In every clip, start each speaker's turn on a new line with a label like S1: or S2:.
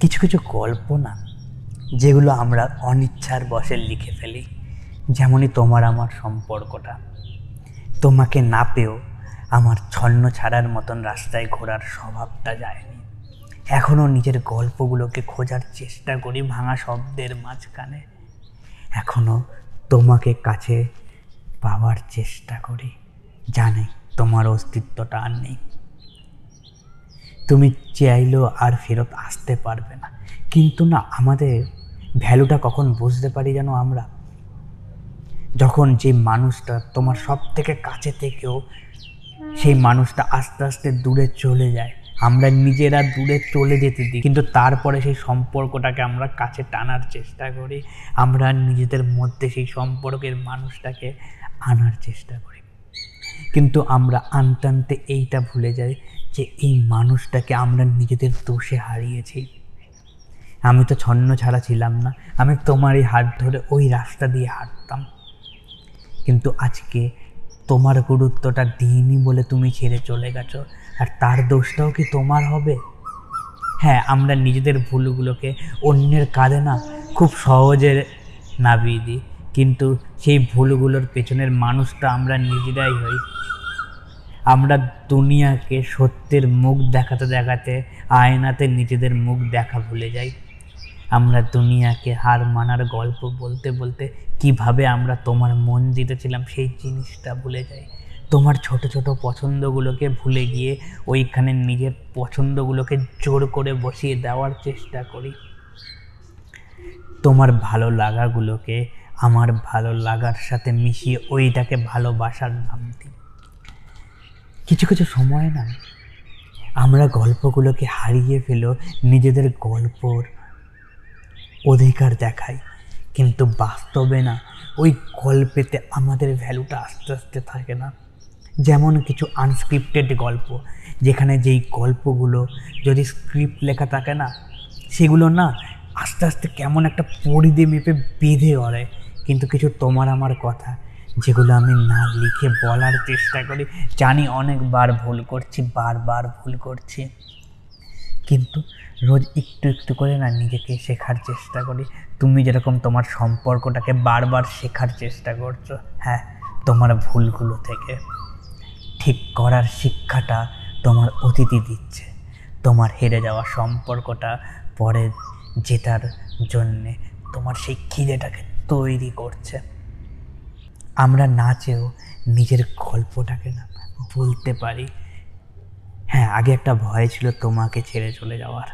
S1: কিছু কিছু গল্প না যেগুলো আমরা অনিচ্ছার বসে লিখে ফেলি। যেমনই তোমার আমার সম্পর্কটা। তোমাকে না পেয়েও আমার ছন্ন ছাড়ার মতন রাস্তায় ঘোরার স্বভাবটা যায়নি। এখনও নিজের গল্পগুলোকে খোঁজার চেষ্টা করি ভাঙা শব্দের মাঝখানে। এখনও তোমাকে কাছে পাওয়ার চেষ্টা করি। জানি তোমার অস্তিত্বটা আর নেই। তুমি চাইলেও আর ফেরত আসতে পারবে না। কিন্তু না, আমাদের ভ্যালুটা কখন বুঝতে পারি যেন আমরা? যখন যে মানুষটা তোমার সব থেকে কাছে থেকেও সেই মানুষটা আস্তে আস্তে দূরে চলে যায়। আমরা নিজেরা দূরে চলে যেতে দিই। কিন্তু তারপরে সেই সম্পর্কটাকে আমরা কাছে টানার চেষ্টা করি। আমরা নিজেদের মধ্যে সেই সম্পর্কের মানুষটাকে আনার চেষ্টা করি। কিন্তু আমরা আনতে আনতে এইটা ভুলে যাই যে এই মানুষটাকে আমরা নিজেদের দোষে হারিয়েছি। আমি তো ছন্ন ছাড়া ছিলাম না, আমি তোমার এই হাত ধরে ওই রাস্তা দিয়ে হাঁটতাম। কিন্তু আজকে তোমার গুরুত্বটা দিইনি বলে তুমি ছেড়ে চলে গেছো, আর তার দোষটাও কি তোমার হবে? হ্যাঁ আমরা নিজেদের ভুলগুলোকে অন্যের কাঁধে না, খুব সহজে নামিয়ে দিই। কিন্তু সেই ভুলগুলোর পেছনের মানুষটা আমরা নিজেরাই হই। আমরা দুনিয়াকে সত্যের মুখ দেখাতে দেখাতে, আয়নাতে নিজেদের মুখ দেখা ভুলে যাই। আমরা দুনিয়াকে হার মানার গল্প বলতে বলতে কীভাবে আমরা তোমার মন জিতেছিলাম সেই জিনিসটা ভুলে যাই। তোমার ছোট ছোট পছন্দগুলোকে ভুলে গিয়ে ওইখানে নিজের পছন্দগুলোকে জোর করে বসিয়ে দেওয়ার চেষ্টা করি। তোমার ভালো লাগাগুলোকে আমার ভালো লাগার সাথে মিশিয়ে ওইটাকে ভালোবাসার নাম দিই। কিছু কিছু সময় না, আমরা গল্পগুলোকে হারিয়ে ফেলো, নিজেদের গল্পর অধিকার দেখাই। কিন্তু বাস্তবে না, ওই গল্পেতে আমাদের ভ্যালুটা আস্তে আস্তে থাকে না। যেমন কিছু আনস্ক্রিপ্টেড গল্প, যেখানে যেই গল্পগুলো যদি স্ক্রিপ্ট লেখা থাকে না, সেগুলো না আস্তে আস্তে কেমন একটা পরিধি মেপে বেঁধে গড়ে কিন্তু কিছু তোমার আমার কথা যেগুলো আমি না লিখে বলার চেষ্টা করি। জানি অনেকবার ভুল করছি, বারবার ভুল করছি। কিন্তু রোজ একটু একটু করে না নিজেকে শেখার চেষ্টা করি। তুমি যেরকম তোমার সম্পর্কটাকে বারবার শেখার চেষ্টা করছ হ্যাঁ তোমার ভুলগুলো থেকে। ঠিক করার শিক্ষাটা তোমার অতিথি দিচ্ছে। তোমার হেরে যাওয়া সম্পর্কটা পরে জেতার জন্যে তোমার সেই খিদেটাকে তৈরি করছে। আমরা নাচেও নিজের গল্পটাকে না বলতে পারি। হ্যাঁ আগে একটা ভয় ছিল তোমাকে ছেড়ে চলে যাওয়ার।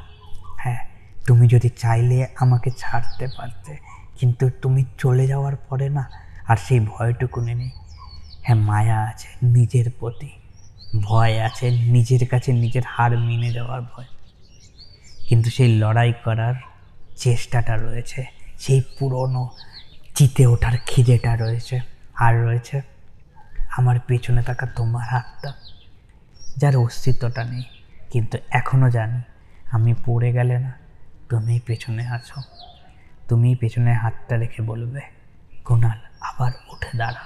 S1: হ্যাঁ তুমি যদি চাইলে আমাকে ছাড়তে পারতে, কিন্তু তুমি চলে যাওয়ার পরে না, আর সেই ভয়টুকু নেই। হ্যাঁ মায়া আছে নিজের প্রতি, ভয় আছে নিজের কাছে নিজের হার মেনে যাওয়ার ভয়। কিন্তু সেই লড়াই করার চেষ্টাটা রয়েছে, সেই পুরনো, জিতে ওঠার খিদেটা রয়েছে। আর রয়েছে আমার পেছনে থাকা তোমার হাতটা, যার অস্তিত্বটা নেই। কিন্তু এখনও জানি, আমি পড়ে গেলে না তুমি পেছনে আছো। তুমি পেছনে হাতটা রেখে বলবে কোনাল আবার উঠে দাঁড়া।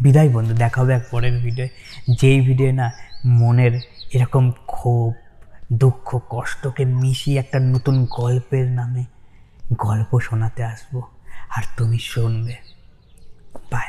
S1: বিদায় বন্ধু, দেখা হবে এক পরের ভিডিও যেই ভিডিও না মনের এরকম ক্ষোভ, দুঃখ, কষ্টকে মিশিয়ে একটা নতুন গল্পের নামে গল্প শোনাতে আসব, আর তুমি শুনবে। বাই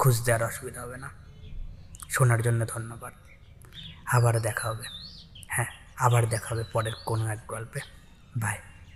S1: খুঁজতে আর অসুবিধা হবে না। শোনার জন্য ধন্যবাদ। আবার দেখা হবে। হ্যাঁ আবার দেখা হবে পরের কোনো এক গল্পে। বাই